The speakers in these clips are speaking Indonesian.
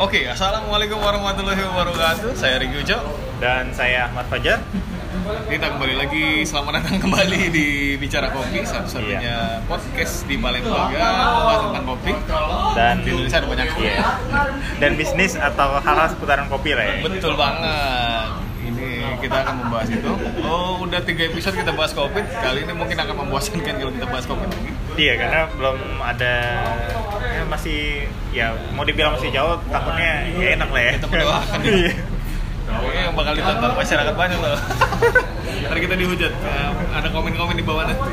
Oke, assalamualaikum warahmatullahi wabarakatuh. Saya Riki Ujo. Dan saya Ahmad Fajar. Kita kembali lagi, selamat datang kembali di Bicara Kopi, satu-satunya podcast di Palembang tentang kopi. Dan Di Indonesia ada banyak. Iya. Dan bisnis atau hal-hal seputaran kopi lah ya. Betul banget. Ini kita akan membahas itu. Oh, udah tiga episode kita bahas kopi. Kali ini mungkin akan membosankan kalau kita bahas kopi lagi. Iya, karena belum ada masih ya mau dibilang masih jauh takutnya ya enak lah ya. Kita mendoakan. Iya. Pokoknya yang bakal ditonton masyarakat banyak loh. Ntar kita dihujat. Ya, ada komen-komen di bawah nanti.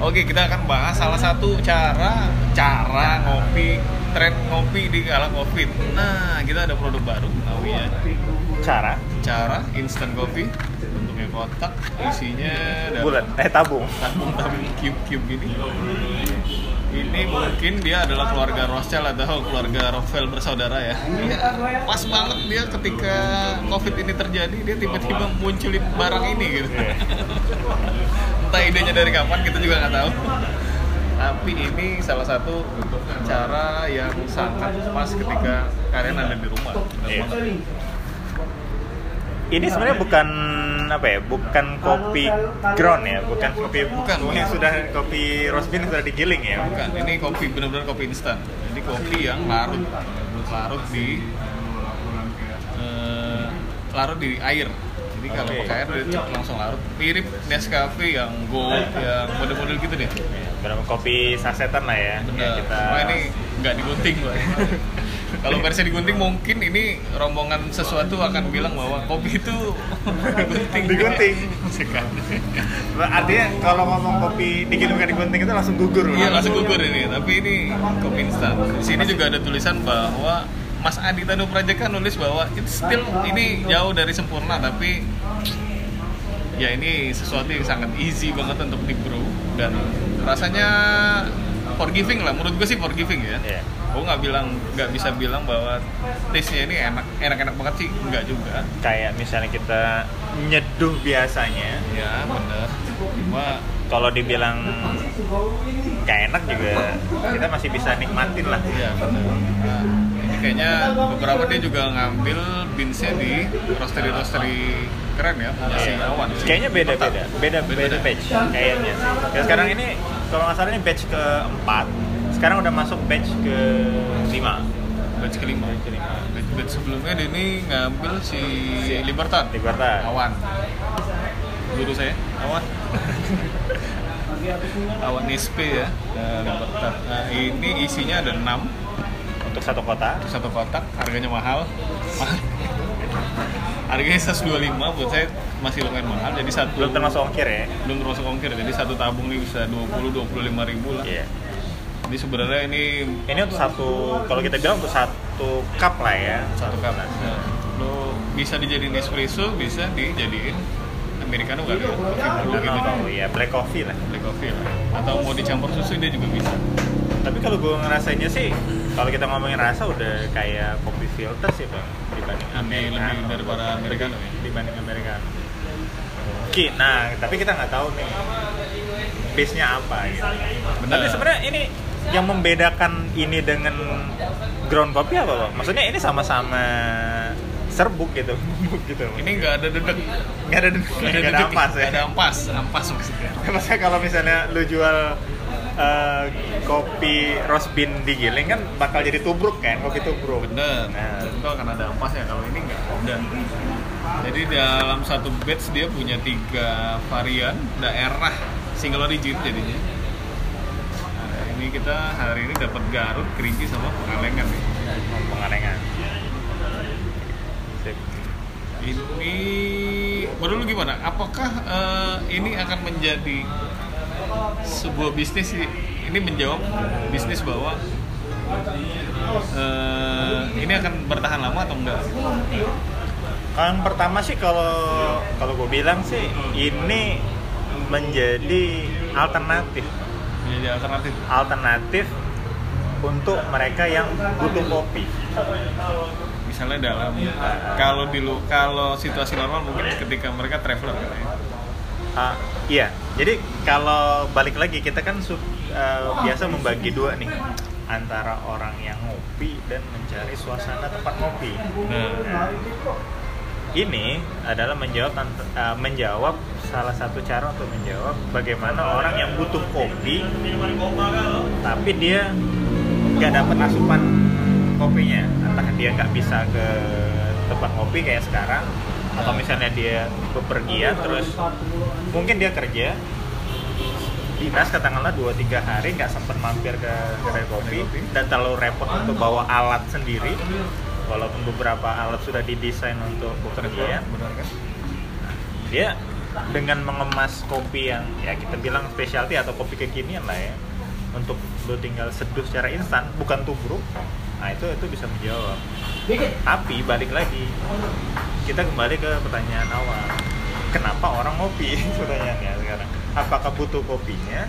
Oke, kita akan bahas salah satu cara cara ngopi, tren ngopi di kala Covid. Nah, kita ada produk baru namanya Cara cara instant coffee bentuknya kotak, isinya ada bulan eh tabung. tabung-tabung cube-cube gini. Ini mungkin dia adalah keluarga Rothschild atau keluarga Rockefeller bersaudara ya. Iya, Pas banget dia ketika COVID ini terjadi, dia tiba-tiba munculin barang ini gitu. Iya. Entah idenya dari kapan, kita juga nggak tahu. Tapi ini salah satu cara yang sangat pas ketika kalian ada di rumah. Banget. Ini sebenarnya bukan apa ya? Bukan kopi ground ya, bukan kopi Bukan, Ini sudah kopi roast bean sudah digiling ya. Bukan, ini kopi benar-benar kopi instan. Ini kopi yang larut, larut di eh, larut di air. Jadi kalau Oke. pakai air langsung larut. Mirip Nescafe yang gold, yang model-model gitu deh. Ya, Berapa kopi sasetan lah ya. Yang kita Cuma ini nggak digunting. kalau versi digunting mungkin ini rombongan sesuatu akan bilang bahwa kopi itu digunting. Digunting. Artinya kalau ngomong kopi digiling digunting itu langsung gugur. Iya langsung gugur ini, tapi ini kopi instan. Di sini juga ada tulisan bahwa Mas Adi Tanu Prajakan nulis bahwa it's still ini jauh dari sempurna, tapi ya ini sesuatu yang sangat easy banget untuk di brew dan rasanya forgiving lah. Menurut gue sih forgiving ya. Iya. Gue nggak bilang nggak bisa bilang bahwa taste-nya ini enak enak-enak banget sih, nggak juga. Kayak misalnya kita nyeduh biasanya, Ya bener. Cuma kalau dibilang gak enak juga kita masih bisa nikmatin lah. Iya benar. Nah, ini kayaknya beberapa dia juga ngambil beansnya di roastery roastery keren ya punya si Iya. Awan. si Kayaknya beda Mantap. beda, beda beda Beda. batch kayaknya. Dan sekarang ini kalau nggak salah ini batch keempat, sekarang udah masuk batch ke lima. Batch kelima. Batch kelima. Batch, batch sebelumnya ini ngambil si Libertad. Libertad. Awan. Guru saya. Awan. Awan SP ya. Nah, Libertad. Nah, ini isinya ada 6 Untuk satu kota. satu kotak harganya mahal harganya 125 buat saya masih lumayan mahal jadi satu Belum termasuk ongkir ya. belum termasuk ongkir jadi satu tabung ini bisa 20 25 ribu lah Iya. jadi sebenarnya ini Ini untuk satu, kalau kita bilang untuk satu cup lah ya. satu cup nah, lo bisa dijadiin espresso bisa dijadiin americano kali ya kopi gitu Oh iya, black coffee lah. black coffee lah atau mau dicampur susu dia juga bisa Tapi kalau gue ngerasainnya sih, kalau kita ngomongin rasa udah kayak kopi filter sih bang dibanding lebih Americano. daripada americano ya dibanding Americano. Oke, nah tapi kita nggak tahu nih base-nya apa gitu. Benar. Tapi sebenarnya ini yang membedakan ini dengan ground coffee apa bang? Maksudnya ini sama-sama serbuk gitu, gitu. ini nggak ada dedek nggak ada nggak ada dedek, ampas ya. nggak ada ampas ampas maksudnya Maksudnya kalau misalnya lu jual eh, kopi roast bean digiling kan bakal jadi tubruk kan, kopi tubruk. Bener. Nah. Itu akan ada ampasnya. Kalau ini nggak ada. Jadi dalam satu batch dia punya tiga varian daerah single origin jadinya. Nah, ini kita hari ini dapat Garut, Kerinci sama Pengalengan nih. pengalengan. Sip. Ini lu gimana? Apakah eh, ini akan menjadi sebuah bisnis? Ini menjawab bisnis bahwa eh, ini akan bertahan lama atau enggak? Yang pertama sih kalau kalau gue bilang sih ini menjadi alternatif Menjadi alternatif. alternatif untuk mereka yang butuh kopi. misalnya dalam kalau di kalau situasi normal mungkin ketika mereka traveler kan ya. Ah, iya, jadi kalau balik lagi kita kan eh, biasa membagi dua nih. antara orang yang ngopi dan mencari suasana tempat ngopi. Nah, Ini adalah menjawab uh, menjawab salah satu cara untuk menjawab bagaimana orang yang butuh kopi tapi dia nggak dapat asupan kopinya entah dia nggak bisa ke tempat ngopi kayak sekarang atau misalnya dia bepergian terus mungkin dia kerja dinas katakanlah 2-3 hari nggak sempat mampir ke kedai kopi dan terlalu repot untuk bawa alat sendiri walaupun beberapa alat sudah didesain untuk bepergian benar kan? dia dengan mengemas kopi yang ya kita bilang specialty atau kopi kekinian lah ya untuk lo tinggal seduh secara instan bukan tubruk nah itu itu bisa menjawab. Tapi balik lagi kita kembali ke pertanyaan awal. Kenapa orang ngopi? Pertanyaannya sekarang. Apakah butuh kopinya?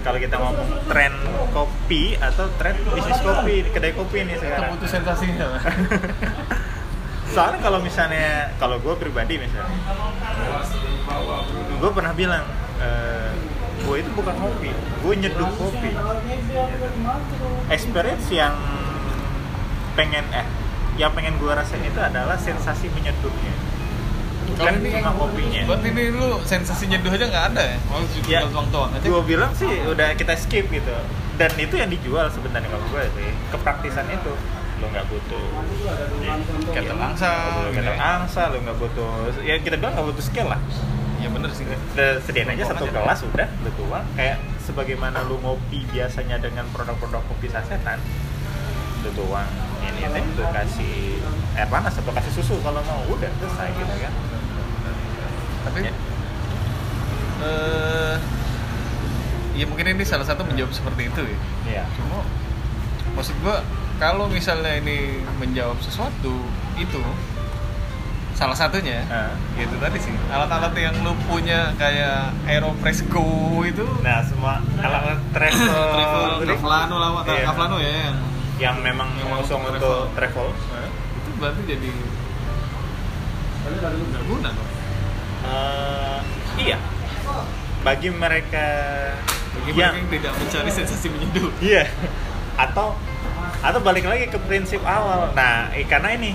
Kalau kita ngomong tren kopi atau tren bisnis kopi kedai kopi ini Kita sekarang. butuh sensasinya. Soalnya kalau misalnya kalau gue pribadi misalnya gue pernah bilang gue itu bukan kopi gue nyeduh kopi experience yang pengen eh yang pengen gue rasain itu adalah sensasi menyeduhnya bukan ini cuma kopinya Buat ini lu sensasi nyeduh aja nggak ada ya? Mau ya tinggal tuang-tuang aja. gue bilang sih udah kita skip gitu dan itu yang dijual sebenarnya kalau gue sih kepraktisan itu lo nggak butuh Ketel angsa. lo gitu nggak ya. angsa lo nggak butuh ya kita bilang nggak butuh skill lah Ya bener sih. Udah sediain aja satu Aja. gelas udah lu tuang kayak sebagaimana lu ngopi biasanya dengan produk-produk kopi sasetan lu tuang ini teh lu kasih air panas atau kasih susu kalau mau udah selesai gitu kan Tapi Ya. eh ya mungkin ini salah satu menjawab seperti itu ya. iya Cuma maksud gua kalau misalnya ini menjawab sesuatu itu salah satunya. Nah. gitu tadi sih. Alat-alat yang lu punya kayak Aeropress Go itu. Nah semua alat travel. travel ini, Kavlano lah Iya. Kavlano ya yang yang memang Yang mengusung untuk untuk travel. Itu berarti jadi nggak guna dong. Eh, iya. Bagi mereka bagi yang mereka yang tidak mencari sensasi menyeduh. Iya. Atau atau balik lagi ke prinsip awal. Nah, eh, karena ini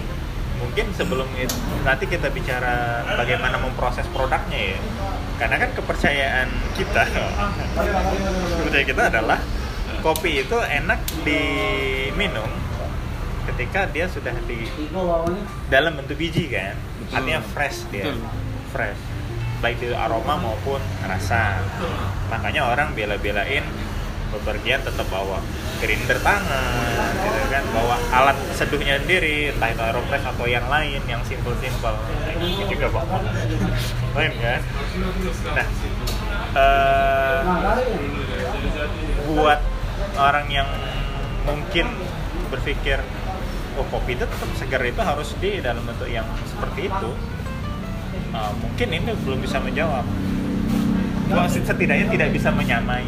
mungkin sebelum itu nanti kita bicara bagaimana memproses produknya ya. Karena kan kepercayaan kita, kepercayaan kita adalah kopi itu enak diminum ketika dia sudah di dalam bentuk biji kan. Betul. Artinya fresh dia. Betul. Fresh. Baik itu aroma maupun rasa makanya orang bela-belain bepergian tetap bawa grinder tangan gitu kan. Bawa alat seduhnya sendiri entah itu aeropress atau yang lain yang simple-simple Nah, ini juga bawa. Lain kan? Nah eh, buat orang yang mungkin berpikir oh kopi itu tetap segar itu harus di dalam bentuk yang seperti itu Uh, mungkin ini belum bisa menjawab. Setidaknya tidak bisa menyamai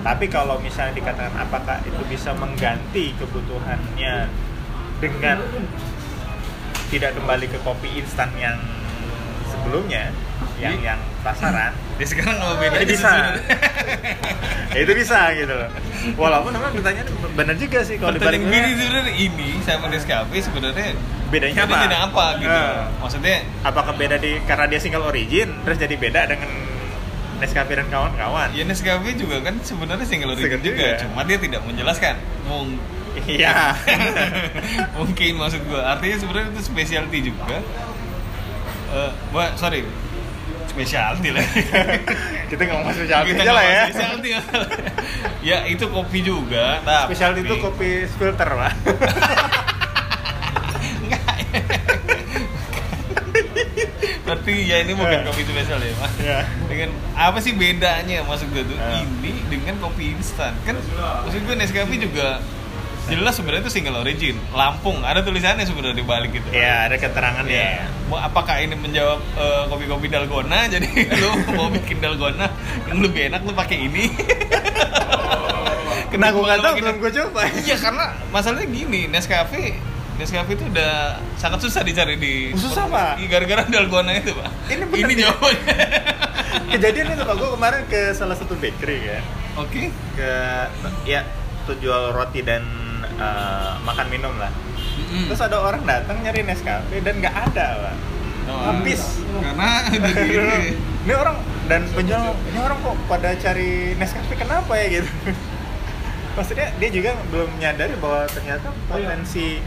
tapi kalau misalnya dikatakan apakah itu bisa mengganti kebutuhannya dengan tidak kembali ke kopi instan yang sebelumnya yang yang pasaran? Ya sekarang nggak beda ini bisa. Ya, itu bisa gitu loh. Walaupun memang pertanyaan benar juga sih kalau dibalik gini sebenarnya ini sama Nescafe sebenarnya bedanya apa? bedanya apa gitu. Nah. maksudnya apakah beda di karena dia single origin terus jadi beda dengan Nescafe dan kawan-kawan. Ya Nescafe juga kan sebenarnya single origin juga, juga. cuma dia tidak menjelaskan. Mung iya. Mungkin maksud gua. Artinya sebenarnya itu specialty juga. Eh, wah sorry. Specialty lah. Kita ngomong spesialty Kita aja lah ya. specialty. Ya itu kopi juga tapi spesialty itu kopi filter lah Berarti ya ini bukan Ya. kopi spesial ya, Mas. ya Dengan apa sih bedanya maksud gue tuh Ya. ini dengan kopi instan? Kan maksud gue Nescafe juga jelas sebenarnya itu single origin. Lampung ada tulisannya sebenarnya di balik gitu. ya ada keterangan Ya, ya mau apakah ini menjawab eh, kopi-kopi dalgona? Jadi lu mau bikin dalgona yang lebih enak lu pakai ini. Nah, gue nggak tahu, Kenapa belum gue coba. Iya karena masalahnya gini, Nescafe Nescafe itu udah sangat susah dicari di Susah, Pak. Iya, gara-gara dalgona itu, Pak. Ini bener ini nih. jawabannya. kejadian itu pak gue kemarin ke salah satu bakery kan oke ke ya tuh jual roti dan eh, makan minum lah Mm-mm. terus ada orang datang nyari Nescafe dan nggak ada pak Oh, habis karena ini. ini orang dan penjual ini orang kok pada cari Nescafe kenapa ya gitu maksudnya dia juga belum menyadari bahwa ternyata potensi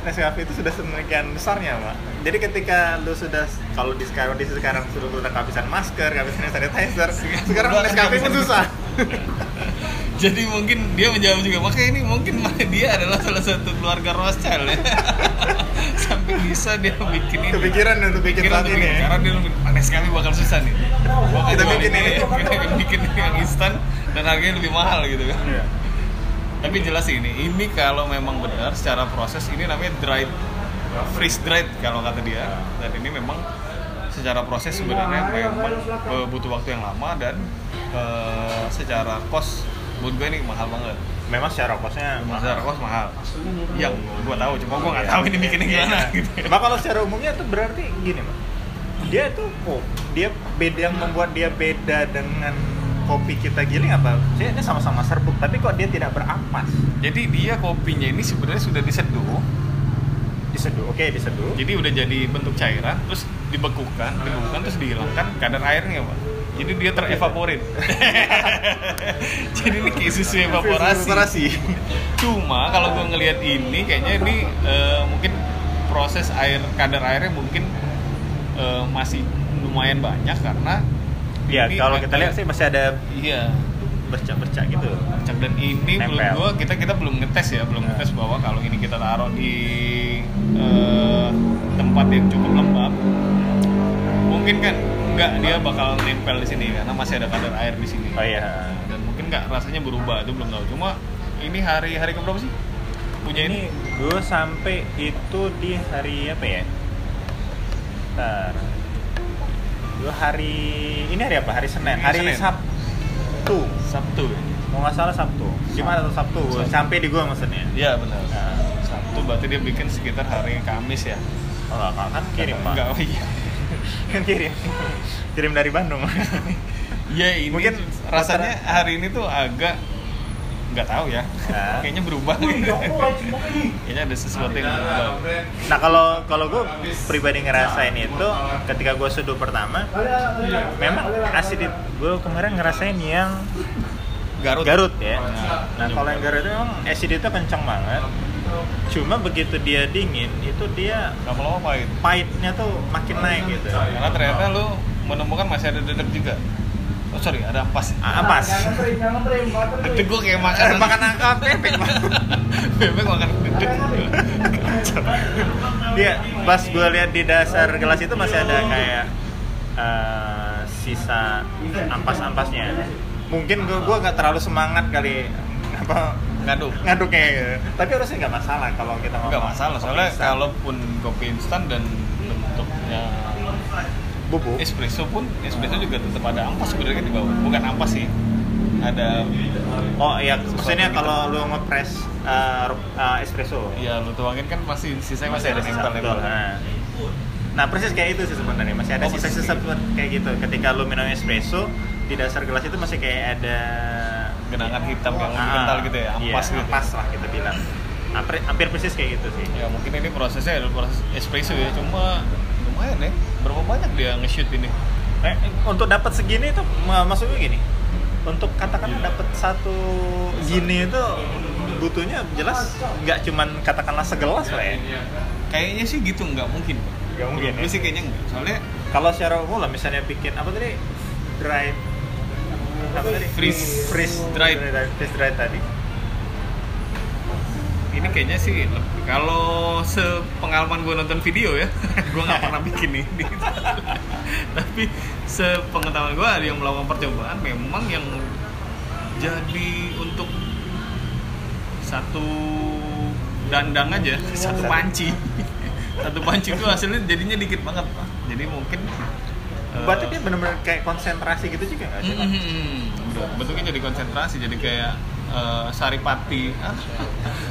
Nescafe itu sudah sedemikian besarnya pak jadi ketika lu sudah kalau di sekarang di sekarang sudah udah kehabisan masker kehabisan sanitizer sekarang Nescafe pun kehabisan. susah Jadi mungkin dia menjawab juga, makanya ini mungkin dia adalah salah satu keluarga Rothschild ya. Sampai bisa dia bikin ini. kepikiran untuk bikin Pikiran saat ini ya Karena dia lebih panas sekali bakal susah nih. Bakal Kita bikin ini. Kita bikin yang instan dan harganya lebih mahal gitu kan. Iya. Tapi jelas sih ini, ini kalau memang benar secara proses ini namanya dried, freeze dried kalau kata dia. Dan ini memang secara proses sebenarnya memang eh, butuh waktu yang lama dan eh, secara cost buat gue ini mahal banget. memang secara kosnya Secara cost mahal. Yang gue tahu, cuma gue nggak Iya. tahu ini bikinnya gimana. Iya. Gitu. Mak kalau secara umumnya tuh berarti gini, Mak. Dia tuh kok dia beda yang membuat dia beda dengan kopi kita giling apa? Saya ini sama-sama serbuk, tapi kok dia tidak berampas? Jadi dia kopinya ini sebenarnya sudah diseduh, Diseduh, oke diseduh. jadi udah jadi bentuk cairan, terus dibekukan, dibekukan terus dihilangkan kadar airnya pak. Jadi dia terevaporit. jadi ini kayak susu evaporasi. Cuma kalau gue ngelihat ini kayaknya ini eh, mungkin proses air kadar airnya mungkin eh, masih lumayan banyak karena Iya, kalau kita lihat sih masih ada iya bercak-bercak gitu. Cak dan ini menurut gua kita kita belum ngetes ya belum Nah. ngetes bahwa kalau ini kita taruh di eh, tempat yang cukup lembab mungkin kan nggak dia bakal nempel di sini karena masih ada kadar air di sini Oh iya. dan mungkin nggak rasanya berubah itu belum tahu cuma ini hari hari keberapa sih punya ini, Ini gue sampai itu di hari apa ya? Ntar. Gue hari ini hari apa? Hari Senin. Ini Hari Senin. Sabtu. Sabtu ya? Mau nggak salah Sabtu. Gimana tuh Sabtu? Sabtu. Sampai di gua maksudnya. iya benar Nah, Sabtu berarti dia bikin sekitar hari Kamis ya oh, nggak, kan kirim pak. Enggak, oh iya kan kirim. kirim dari Bandung. Ya ini Mungkin rasanya hari ini tuh agak nggak tahu ya. Nah. Kayaknya berubah. Kayaknya ada sesuatu yang berubah. nah kalau kalau gue pribadi ngerasain itu ketika gue seduh pertama, memang asidit gue kemarin ngerasain yang Garut. Garut ya. Nah, Nah kalau yang Garut itu memang acidity kencang banget. Cuma begitu dia dingin itu dia Lama-lama pahit. pahitnya tuh makin naik gitu. Karena ternyata lu menemukan masih ada dedek juga. Oh sorry, ada ampas. Ah, Ampas. Itu gue kayak makan Makan angka bebek. bebek makan dedek. Dia pas gue lihat di dasar gelas itu masih ada kayak eh, sisa ampas-ampasnya. Mungkin gue gua nggak terlalu semangat kali apa Ngaduk. ngaduknya gitu. Tapi harusnya nggak masalah kalau kita ngomong Enggak masalah, soalnya kalaupun kopi instan dan bentuknya bubuk espresso pun espresso juga tetap ada ampas sebenarnya di bawah. Bukan ampas sih. Ada Oh iya, maksudnya gitu. kalau lu ngepres uh, uh, espresso. ya lu tuangin kan masih sisanya masih ada sisa, nempel betul. Nah. Nah, persis kayak itu sih sebenarnya. Masih ada Oh, sisa-sisa seperti kayak gitu. Ketika lu minum espresso, di dasar gelas itu masih kayak ada genangan hitam yang lebih Ah, kental gitu ya, ampas iya, gitu. Ampas lah kita bilang. Hampir, hampir persis kayak gitu sih. Ya mungkin ini prosesnya adalah proses espresso ya, cuma lumayan ya. Berapa banyak dia nge-shoot ini? Eh, untuk dapat segini itu ma- maksudnya gini. Untuk katakan dapat satu gini itu butuhnya jelas nggak cuman katakanlah segelas lah ya. Kayaknya sih gitu nggak mungkin. Pak. Nggak mungkin, ya? sih kayaknya nggak. Soalnya Kalau secara umum lah misalnya bikin apa tadi dry apa tadi Freeze- freeze dried. freeze dried tadi. Ini kayaknya sih kalau sepengalaman gue nonton video ya, gue nggak pernah bikin ini. Tapi sepengetahuan gue ada yang melakukan percobaan memang yang jadi untuk satu dandang aja, satu panci. Satu panci itu hasilnya jadinya dikit banget, Pak. Jadi mungkin eh, Berarti dia benar-benar kayak konsentrasi gitu juga nggak sih? Pak? Hmm, udah. bentuknya jadi konsentrasi jadi kayak eh, saripati ah,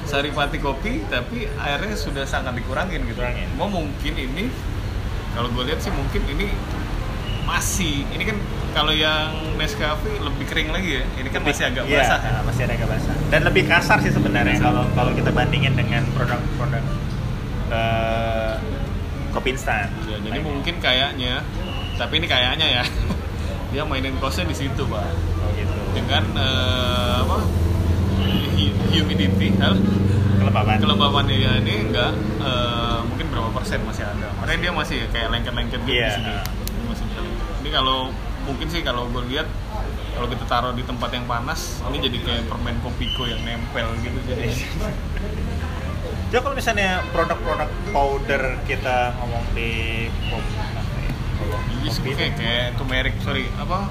saripati kopi tapi airnya sudah sangat dikurangin gitu Kurangin. mau mungkin ini kalau gue lihat sih mungkin ini masih ini kan kalau yang Nescafe lebih kering lagi ya ini kan masih agak Iya, basah ya. nah, masih agak basah dan lebih kasar sih sebenarnya kalau kalau kita bandingin dengan produk-produk eh, kopi instan Ya, jadi lainnya. mungkin kayaknya tapi ini kayaknya ya dia mainin costnya di situ pak oh gitu dengan eh, apa hal kelembaban kelembabannya ya ini enggak eh, mungkin berapa persen masih ada makanya dia masih kayak lengket-lengket gitu Iya. di sini Dia masih bisa lengket. ini kalau mungkin sih kalau gue lihat kalau kita taruh di tempat yang panas ini jadi kayak permen kopiko yang nempel gitu jadi Jadi kalau misalnya produk-produk powder kita ngomong di kopi, ya? Iya, Kopi kayak itu. kayak turmeric sorry apa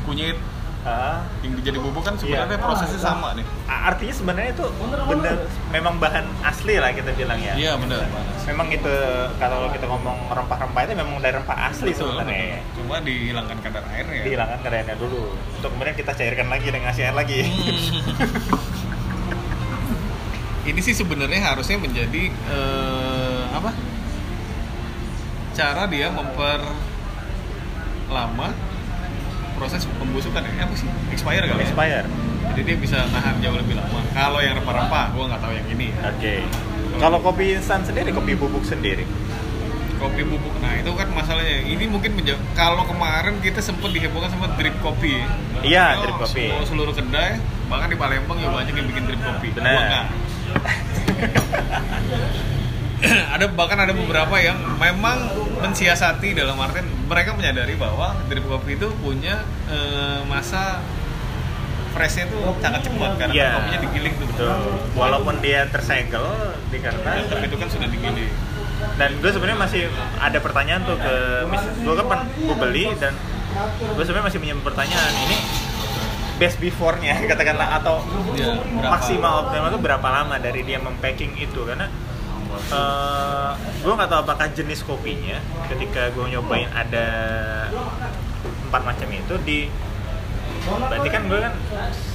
kunyit Ah, yang jadi bubuk kan sebenarnya Iya. prosesnya sama nih artinya sebenarnya itu bener memang bahan asli lah kita bilang ya. iya benar Memang itu kalau kita ngomong rempah-rempah itu memang dari rempah asli Betul, sebenarnya. betul. cuma dihilangkan kadar airnya Dihilangkan keadaannya dulu. Untuk kemudian kita cairkan lagi dengan ngasih air lagi. ini sih sebenarnya harusnya menjadi eh, apa cara dia memper lama proses pembusukan ya apa sih expire kali ya? Expire. jadi dia bisa nahan jauh lebih lama kalau yang rempah-rempah gue nggak tahu yang ini ya. Oke. Kalau kopi instan sendiri, kopi bubuk sendiri. kopi bubuk nah itu kan masalahnya ini mungkin kalau kemarin kita sempat dihebohkan sama drip kopi Iya, Oh, drip kopi. semua- seluruh kedai bahkan di Palembang juga banyak yang bikin drip kopi Benar. Gua ada bahkan ada beberapa yang memang mensiasati dalam artian mereka menyadari bahwa drip kopi itu punya eh, masa freshnya tuh sangat cepat karena Iya. kopinya digiling tuh Betul. Walaupun dia tersegel di Ya, kertas, tapi itu kan sudah digiling dan gue sebenarnya masih ada pertanyaan tuh ke gue kan gue beli dan gue sebenarnya masih punya pertanyaan ini best before-nya katakanlah atau berapa? maksimal optimal itu berapa lama dari dia mempacking itu karena eh gue nggak tahu apakah jenis kopinya ketika gue nyobain ada empat macam itu di berarti kan gue kan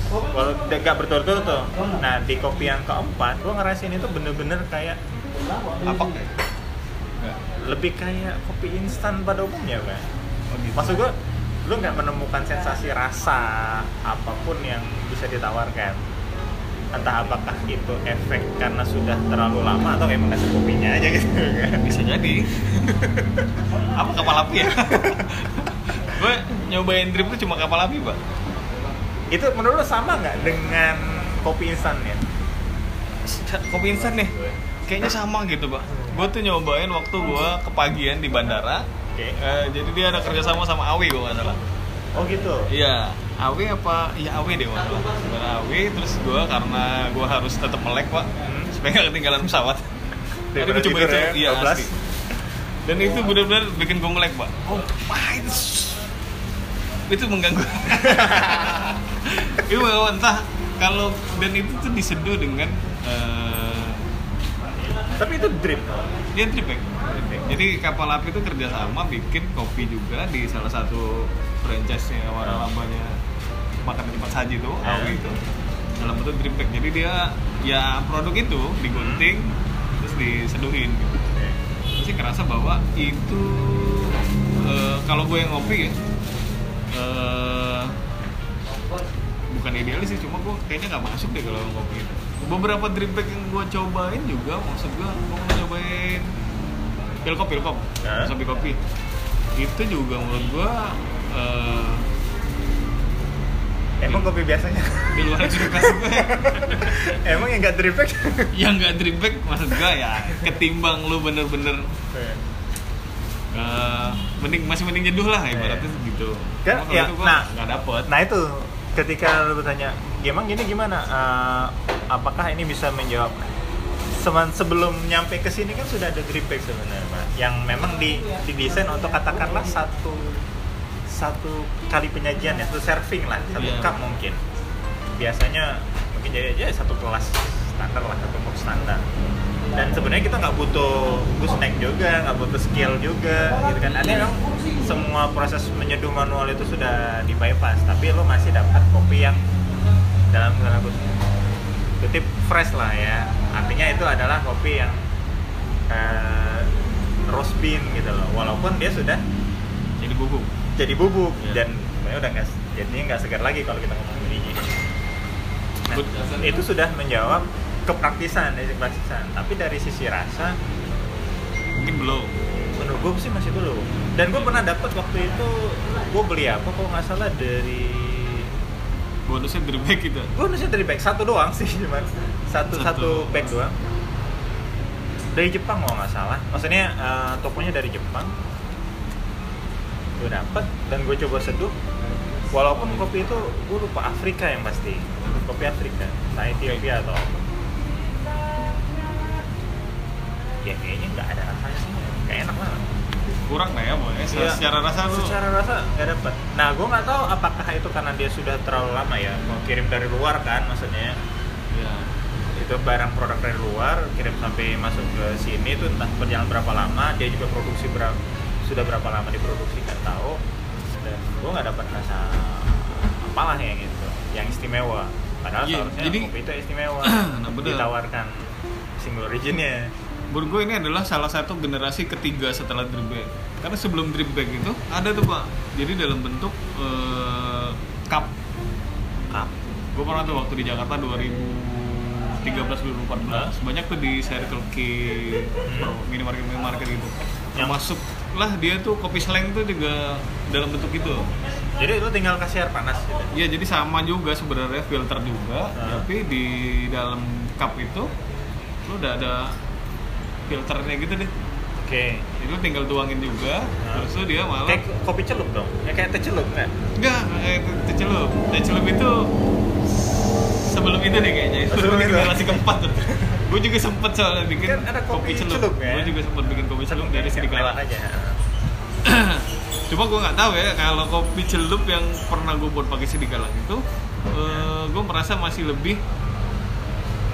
kalau gak berturut-turut tuh. Nah di kopi yang keempat gue ngerasain itu bener-bener kayak apa kayak Nggak. lebih kayak kopi instan pada umumnya kan maksud gue lu nggak menemukan sensasi rasa apa pun yang bisa ditawarkan entah apakah itu efek karena sudah terlalu lama atau emang kasih kopinya aja gitu kan? Bisa jadi. Apa kapal api ya? Gue nyobain drip itu cuma kapal api pak. Itu menurut lu sama nggak dengan kopi instan ya? Kopi instan nih. Kayaknya sama gitu pak. Gue tuh nyobain waktu gue kepagian di bandara. Oke. Eh, jadi dia ada kerjasama sama Awi gue nggak salah. Oh gitu? Iya Awi apa? Iya Awi deh salah Bandara Awi terus gue karena gue harus tetap melek pak Hmm. supaya nggak ketinggalan pesawat. Daripada gue coba itu. ya, iya 12. asli. Dan itu benar-benar bikin gue melek pak oh pahit itu mengganggu. Itu bahwa entah kalau dan itu tuh diseduh dengan eh, tapi itu drip? Dia trip ya? jadi kapal api itu kerjasama bikin kopi juga di salah satu franchise-nya waralabanya makan cepat saji itu Ya. Awi itu dalam bentuk drip bag jadi dia ya produk itu digunting terus diseduhin gitu. Terus sih kerasa bahwa itu eh, kalau gue yang ngopi ya eh, bukan idealis sih cuma gue kayaknya nggak masuk deh kalau ngopi. Itu beberapa drip bag yang gue cobain juga maksud gue gue pernah cobain pilkop pilkop. Hah? kopi kopi. Itu juga menurut gue eh, emang kopi biasanya di luar gue emang yang nggak drip yang nggak drip bag maksud gue ya ketimbang lu bener-bener eh, mending masih mending jeduh lah ibaratnya gitu Kan, Cuma kalau ya, itu gue nah. nggak dapet Nah itu ketika lu bertanya, emang gini gimana? Eh, apakah ini bisa menjawab? Semen, sebelum nyampe ke sini kan sudah ada bag sebenarnya, Pak. yang memang di didesain untuk katakanlah satu satu kali penyajian ya, satu serving lah, satu Iya. cup mungkin. Biasanya mungkin jadi aja satu kelas standar lah, satu cup standar. Dan sebenarnya kita nggak butuh gooseneck juga, nggak butuh skill juga, gitu kan. Ada memang semua proses menyeduh manual itu sudah di bypass, tapi lo masih dapat kopi yang dalam tanda kutip fresh lah ya. Artinya itu adalah kopi yang eh, roast bean gitu loh. Walaupun dia sudah jadi bubuk jadi bubuk Iya. dan sebenarnya udah nggak jadinya nggak segar lagi kalau kita ngomong biji. Nah, But- itu sudah menjawab kepraktisan dari kepraktisan. Tapi dari sisi rasa, mungkin belum menurut gue sih masih belum. Dan gue pernah dapat waktu itu gue beli apa kalau nggak salah dari bonusnya dari bag gitu gue nulisnya dari bag satu doang sih cuman satu satu, Satu. bag doang dari Jepang kalau nggak salah maksudnya eh, tokonya dari Jepang gue dapet dan gue coba seduh walaupun kopi itu gue lupa Afrika yang pasti. Kopi Afrika entah Ethiopia atau apa. Ya kayaknya nggak ada rasanya sih. Kayak enak banget kurang lah ya boy Iya. secara rasa lu. Secara rasa nggak dapat nah gue nggak tahu apakah itu karena dia sudah terlalu lama ya mau kirim dari luar kan maksudnya. Ya itu barang produk dari luar kirim sampai masuk ke sini itu entah berjalan berapa lama dia juga produksi berapa sudah berapa lama diproduksi nggak tahu. Dan gue nggak dapat rasa apalah yang itu yang istimewa. Padahal Iya, seharusnya jadi- kopi itu istimewa. Nah, bener. ditawarkan single originnya. Menurut gue ini adalah salah satu generasi ketiga setelah drip bag. Karena sebelum drip bag itu ada tuh pak. Jadi dalam bentuk eh, cup. Cup. Gue pernah tuh waktu di Jakarta 2013 2014 banyak tuh di Circle K minimarket minimarket gitu. Yang- masuk lah dia tuh kopi seleng tuh juga dalam bentuk itu jadi lu tinggal kasih air panas gitu? Iya jadi sama juga sebenarnya filter juga. Ah. tapi di dalam cup itu lu udah ada filternya gitu deh. Oke. Jadi lu tinggal tuangin juga Ah. terus tuh dia malah kayak kopi celup dong? Ya kayak teh celup kan? Enggak kayak teh celup. Teh celup itu sebelum itu deh kayaknya. Oh, sebelum itu? generasi keempat tuh. Gue juga sempet soalnya bikin Kan ada kopi celup, celup ya? gue juga sempet bikin kopi celup dari sedikit lewat aja cuma gue nggak tahu ya kalau kopi celup yang pernah gue buat pakai sedikalang itu gue merasa masih lebih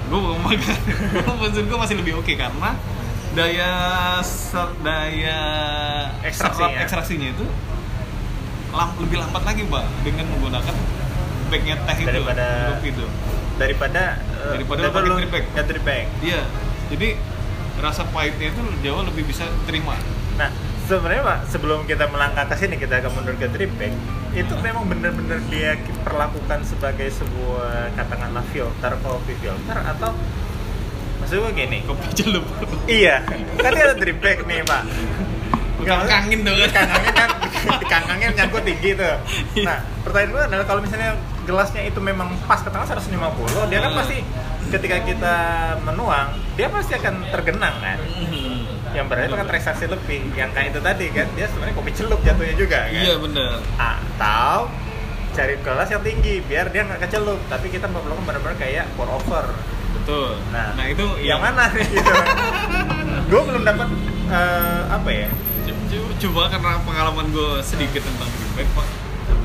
gue makan maksud gue masih lebih oke karena daya ser- daya Ekstraksinya. serap ekstraksinya itu lam- lebih lambat lagi mbak dengan menggunakan bagnya teh itu Daripada- itu daripada eh, Daripada pakai bag. ya, bag. iya jadi rasa pahitnya itu jauh lebih bisa terima Nah, sebenarnya Pak, sebelum kita melangkah ke sini kita akan mundur ke drip bag. Itu memang benar-benar dia perlakukan sebagai sebuah katakanlah filter kopi filter atau maksud gue gini. kopi celup Iya, kan dia ada drip bag nih, Pak. Nggak, kangin tuh kan Kangangnya kan kangangnya nyangkut tinggi tuh. Nah, pertanyaan gue adalah kalau misalnya gelasnya itu memang pas ke tangan 150, dia kan Hmm. pasti ketika kita menuang, dia pasti akan tergenang kan yang berarti itu kan transaksi lebih. Yang kayak itu tadi kan dia sebenarnya kopi celup jatuhnya juga kan. Iya bener. Atau cari kelas yang tinggi biar dia nggak kecelup. Tapi kita melakukan benar-benar kayak pour over. Betul. Nah, nah itu yang mana? Nih gitu. Gue belum dapat eh, apa ya? C- Cuma karena pengalaman gue sedikit tentang feedback pak.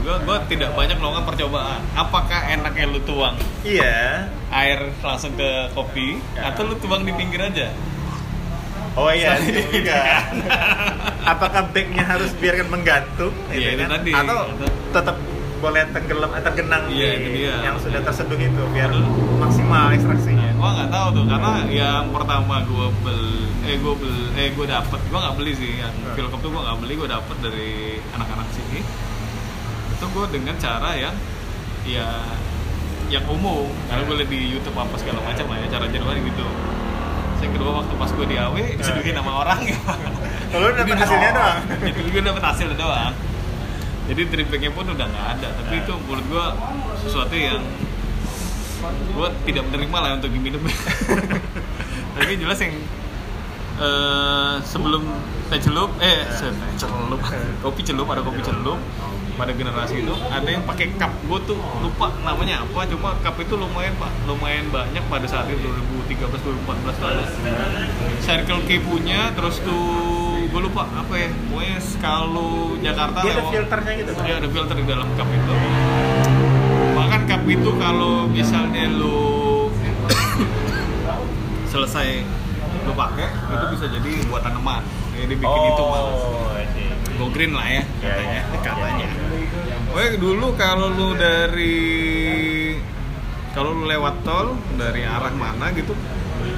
Gue gue tidak banyak melakukan percobaan. Apakah enaknya lu tuang? Iya. Air langsung ke kopi Ya. atau lu tuang di pinggir aja oh iya juga apakah bagnya harus biarkan menggantung gitu Iya, itu kan? tadi. atau tetap boleh tenggelam eh, tergenang Iya, di dia. yang sudah terseduh itu biar Betul. maksimal ekstraksinya gue nggak tahu tuh karena yang pertama gue beli eh gue beli eh gue dapet gue nggak beli sih yang Hmm. film tuh gue nggak beli gue dapet dari anak-anak sini itu gue dengan cara yang ya yang umum karena gue liat di YouTube apa segala macam lah ya cara jadwalnya gitu yang kedua waktu pas gue di AW diseduhin sama orang ya. Kalau lu dapet hasilnya doang. jadi gue dapet hasil doang. Jadi drip bagnya pun udah nggak ada. Tapi Nah. itu menurut gue sesuatu yang gue tidak menerima lah untuk diminum. Tapi jelas yang eh, sebelum teh celup eh teh celup. Kopi celup ada kopi celup pada generasi itu ada yang pakai cup gue tuh lupa namanya apa cuma cup itu lumayan pak lumayan banyak pada saat itu 2013 2014 tuh ada Circle K punya terus tuh gue lupa apa ya pokoknya kalau Jakarta dia ada lewat- filternya gitu Iya ada filter di dalam cup itu. Bahkan cup itu kalau misalnya lu selesai lu pakai itu bisa jadi buat tanaman. Jadi bikin itu oh I see. Go green lah ya katanya. Iya, iya. katanya. Pokoknya dulu kalau lu dari kalau lu lewat tol dari arah mana gitu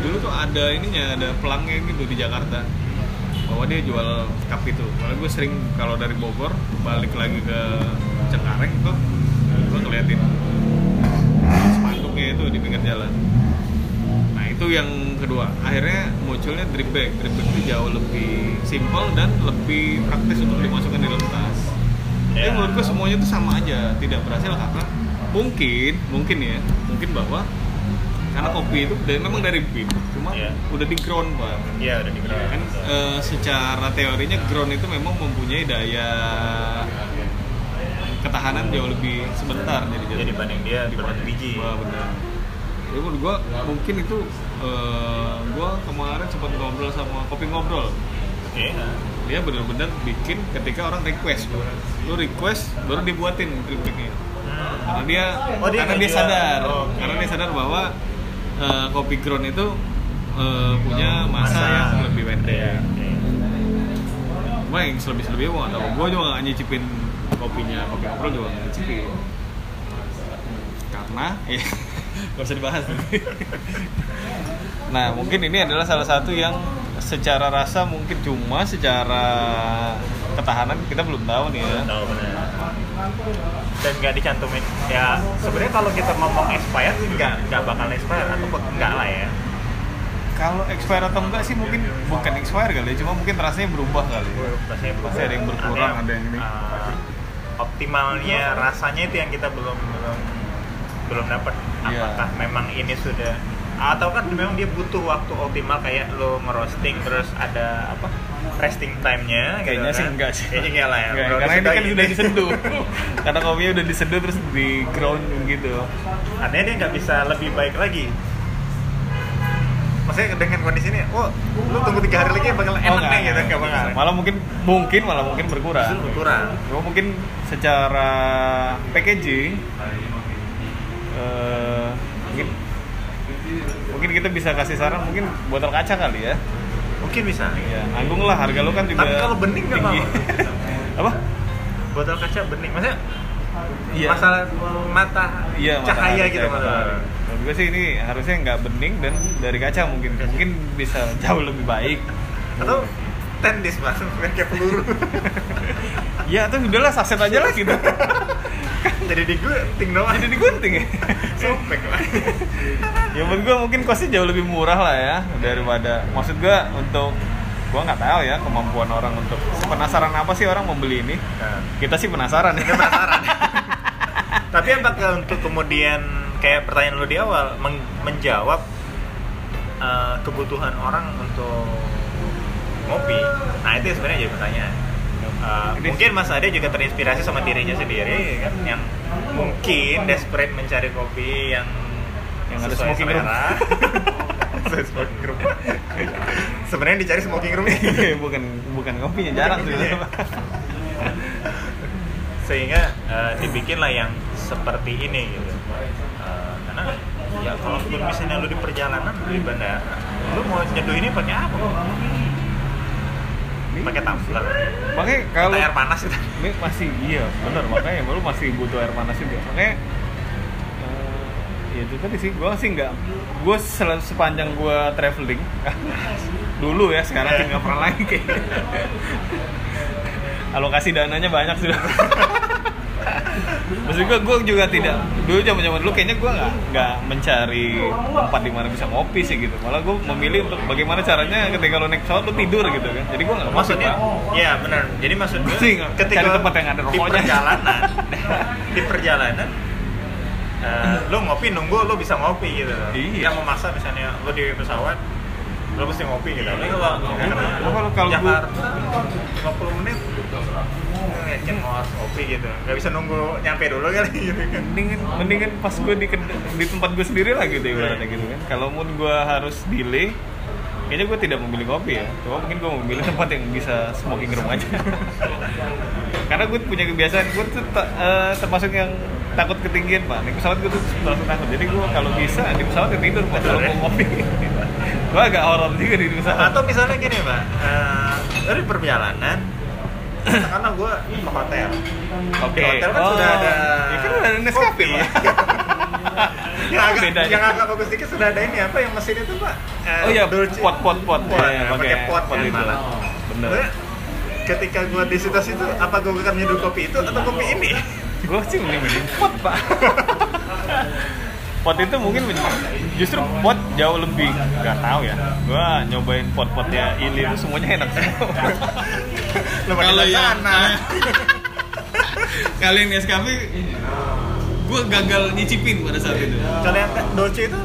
dulu tuh ada ininya ada pelangnya gitu di Jakarta. Bahwa dia jual cup itu. Kalau gue sering kalau dari Bogor balik lagi ke Cengkareng tuh gue ngeliatin spanduknya itu di pinggir jalan. Nah itu yang kedua. Akhirnya munculnya drip bag. Drip bag itu jauh lebih simple dan lebih praktis untuk dimasukkan di dalam tas tapi Ya. menurut gue semuanya itu sama aja tidak berhasil karena mungkin mungkin ya mungkin bahwa karena kopi itu dari, memang dari bean cuma Iya. udah di ground pak Iya udah di kan eh, secara teorinya ground itu memang mempunyai daya ketahanan jauh lebih sebentar jadi Jadi dibanding dia dibanding- berbiji. Wah, benar. Jadi menurut gua mungkin itu eh, gua kemarin sempat ngobrol sama kopi ngobrol. Oke. Dia benar-benar bikin ketika orang request. Lu request baru dibuatin. Hmm. Karena dia, Oh, dia karena dia sadar, Oh, oke. karena dia sadar bahwa eh, kopi ground itu eh, punya masa, Masa. yang lebih pendek. Oke. Cuma yang selebih-selebihnya gue gak tau Gue juga gak nyicipin kopinya Kopi ngobrol juga gak nyicipin Karena ya Gak usah dibahas Nah mungkin ini adalah salah satu yang Secara rasa mungkin cuma Secara ketahanan kita belum tahu nih ya Tahu benar. Dan nggak dicantumin. Ya sebenarnya kalau kita ngomong expired nggak nggak bakal expired atau enggak lah ya. Kalau expire atau enggak sih mungkin Bukan expire kali ya Cuma mungkin rasanya berubah kali ya Rasanya Pasti ada yang berkurang, ada yang ini. eh, optimalnya rasanya itu yang kita belum belum belum dapat. Iya. Apakah memang ini sudah atau kan memang dia butuh waktu optimal kayak lo ngerosting terus ada apa resting time-nya gitu Kayaknya kan? sih enggak sih Kayaknya enggak lah ya. Enggak, Karena ini kan gini. udah diseduh Karena kopinya udah diseduh terus di ground gitu Artinya dia nggak bisa lebih baik lagi. Maksudnya dengan kondisi ini, oh lu tunggu tiga hari lagi bakal enak Oh, enggak, nih gitu, enggak, nggak bakal. Malah mungkin mungkin malah mungkin berkurang. Justru berkurang. Cuma mungkin secara packaging eh, mungkin mungkin kita bisa kasih saran mungkin botol kaca kali ya. Mungkin bisa. Ya, nanggung lah harga lu kan juga Tapi kalau bening nggak apa? Apa? Botol kaca bening, maksudnya Iya. masalah mata Iya, cahaya matahari, gitu masalah. Menurut gue sih ini harusnya nggak bening dan dari kaca mungkin mungkin bisa jauh lebih baik. Atau tendis mas, kayak peluru. Ya atau udahlah saset aja lah gitu. Jadi digunting doang. Jadi digunting ya. sobek lah. ya menurut gue mungkin costnya jauh lebih murah lah ya daripada maksud gue untuk gue nggak tahu ya kemampuan orang untuk penasaran apa sih orang membeli ini Nah, kita sih penasaran ya Kita penasaran. Tapi apakah untuk kemudian kayak pertanyaan lu di awal men- menjawab eh, kebutuhan orang untuk ngopi? Nah itu sebenarnya jadi pertanyaan. Ini- mungkin Mas Ade juga terinspirasi sama dirinya sendiri kan yang mungkin desperate mencari kopi yang Yang ada smoking room. smoking room. Sebenarnya dicari smoking room bukan bukan kopinya jarang sih Iya. sehingga eh, dibikinlah yang seperti ini gitu Eh, karena ya kalau misalnya lu di perjalanan di bandara lu mau nyeduh ini pakai apa pakai tumbler. Makanya kalau air panas gitu ini masih iya bener. Makanya lu masih butuh air panas juga. Makanya eh, ya itu tadi sih. Gue sih nggak gue sepanjang gue traveling dulu ya sekarang sih nggak pernah lagi. Alokasi dananya banyak sudah Maksud gue, gue juga tidak dulu zaman zaman dulu kayaknya gue nggak nggak mencari tempat di mana bisa ngopi sih gitu. Malah gue memilih untuk bagaimana caranya ketika lo naik pesawat lo tidur gitu kan. Jadi gue nggak maksudnya ya benar. Jadi maksud gue ketika cari tempat yang ada di rokoknya. perjalanan di perjalanan eh, lu ngopi nunggu lu bisa ngopi gitu. Iya. Nggak memaksa misalnya lu di pesawat lu mesti ngopi gitu. Tapi kalau Nah, kalau- kalau Jakarta 50 menit harus ngopi gitu. Nggak bisa nunggu nyampe dulu kali gitu kan. Mendingan mendingan pas gue di di tempat gue sendiri lah gitu ibaratnya gitu kan. Kalau mau gue harus delay kayaknya gue tidak memilih kopi ya. Cuma mungkin gue memilih tempat yang bisa smoking room aja. Karena gue punya kebiasaan gue tuh eh, termasuk yang takut ketinggian pak. Naik pesawat gue tuh langsung takut. Jadi gue kalau bisa di pesawat ya tidur pak kalau ya? mau ngopi gue agak horor juga di pesawat. Atau misalnya gini mbak eh, dari perjalanan karena gue ke hotel. Oke. Di hotel kan Oh, sudah ada ya kan udah ada Nescafe pak. Yang agak yang agak bagus dikit sudah ada ini apa yang mesin itu pak? Eh, oh iya Dolce. pot pot pot. Pot, Iya, pakai pot pot malah. bener. Ketika gue di situasi itu apa gue akan minum kopi itu atau kopi ini? Gue sih mending mending pot pak. Pot itu mungkin justru pot jauh lebih nggak tahu ya. Gue nyobain pot-potnya itu semuanya enak. Semua Kalau yang- sana. kalian Nescafe gue gagal nyicipin pada saat itu. Kalau yang Dolce itu?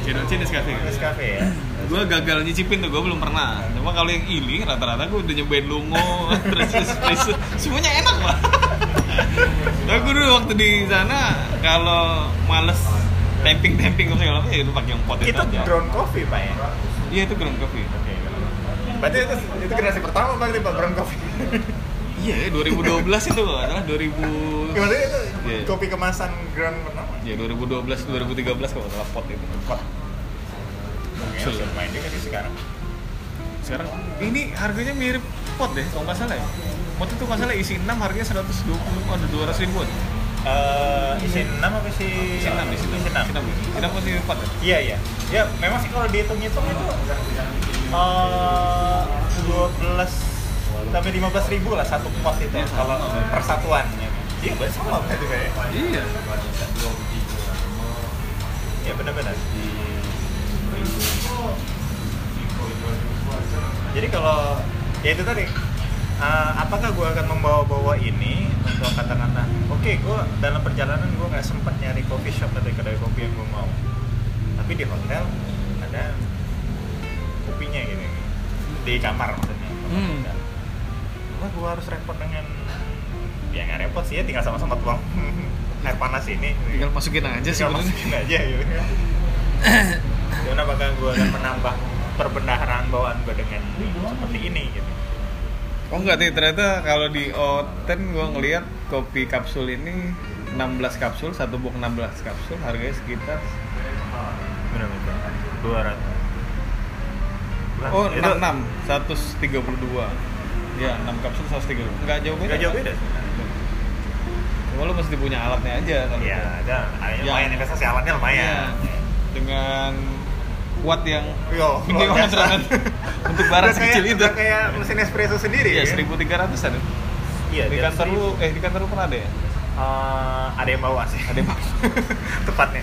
Cinoci Nescafe Nescafe ya? Gue gagal nyicipin tuh gue belum pernah. Cuma kalau yang ili rata-rata gue udah nyobain lungo terus espresso semuanya enak lah. Tapi gue dulu waktu di sana kalau males tamping apa segala macam ya itu pakai yang pot itu itu aja ground coffee pak ya iya itu ground coffee Oke. Berarti itu, itu generasi pertama berarti Pak Brown Coffee. iya ya, 2012 itu kalau salah 2000 Gimana itu Iya. kopi kemasan ground pertama? ya 2012 2013 kalau salah pot itu Pot. Betul. Ya, main sih sekarang. sekarang ini harganya mirip pot deh kalau nggak salah ya pot itu nggak salah isi 6 harganya 120 ada 200 ribuan Isi 6 apa sih? isi 6 isi 6 Isi 6. isi 6 isi 6 pasti 4 ya Iya, iya. Ya, memang sih kalau dihitung-hitung itu eh 12 sampai 15 ribu lah satu pot itu Iya. kalau persatuan. Iya, berarti sama berarti Pak ya? iya Iya, benar-benar. Jadi kalau ya itu tadi, uh, apakah gue akan membawa-bawa ini untuk katakanlah, oke, gue dalam perjalanan gue nggak sempat nyari coffee shop atau kedai kopi yang gue mau, tapi di hotel ada kopinya gitu. Di kamar maksudnya. Hmm. Gue harus repot dengan ya nggak repot sih ya tinggal sama-sama tuang air panas ini. Tinggal masukin aja sih tinggal masukin aja gitu dan apakah gue akan menambah perbendaharaan bawaan gue dengan seperti ini gitu oh enggak nih ternyata kalau di Oten gue ngeliat kopi kapsul ini 16 kapsul satu box 16 kapsul harganya sekitar benar dua ratus. Oh itu 66 132 ya 6 kapsul 132 enggak jauh beda. Nggak jauh beda. Cuma lu mesti punya alatnya aja kalau ya ada. Ya. lumayan investasi alatnya lumayan. Iya. dengan kuat yang Yo, gede banget ternyata. untuk barang sekecil itu kayak mesin espresso sendiri iya ya 1300 an iya di kantor lu eh di kantor lu pernah ada ya Eh, ada yang bawa sih ada yang bawa. tepatnya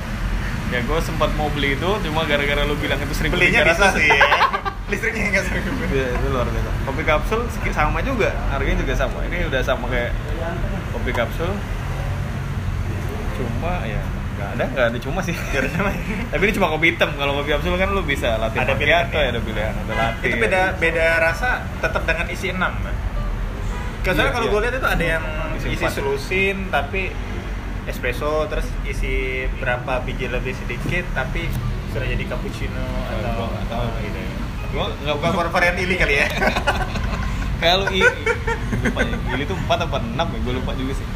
ya gue sempat mau beli itu cuma gara-gara lu bilang itu 1300 belinya bisa sih ya. listriknya nggak seribu Iya, itu luar biasa. Kopi kapsul sama juga, harganya juga sama. Ini udah sama kayak kopi kapsul. Cuma ya nggak ada, nggak ada cuma sih. Nggak ada cuma. Tapi ini cuma kopi hitam. Kalau kopi kapsul kan lu bisa latte Ada pilihan, ya? ada pilihan, ada latte. itu beda beda rasa tetap dengan isi 6 Karena Iya, kalau iya. gue lihat itu ada yang Isi isi, selusin tapi espresso terus isi berapa biji lebih sedikit tapi sudah jadi cappuccino Oh, atau gua tahu. gitu. Gua nggak Bukan varian ili kali ya. Kalau i, lupa ya. Ini tuh 4 apa 6 ya, gue lupa juga sih.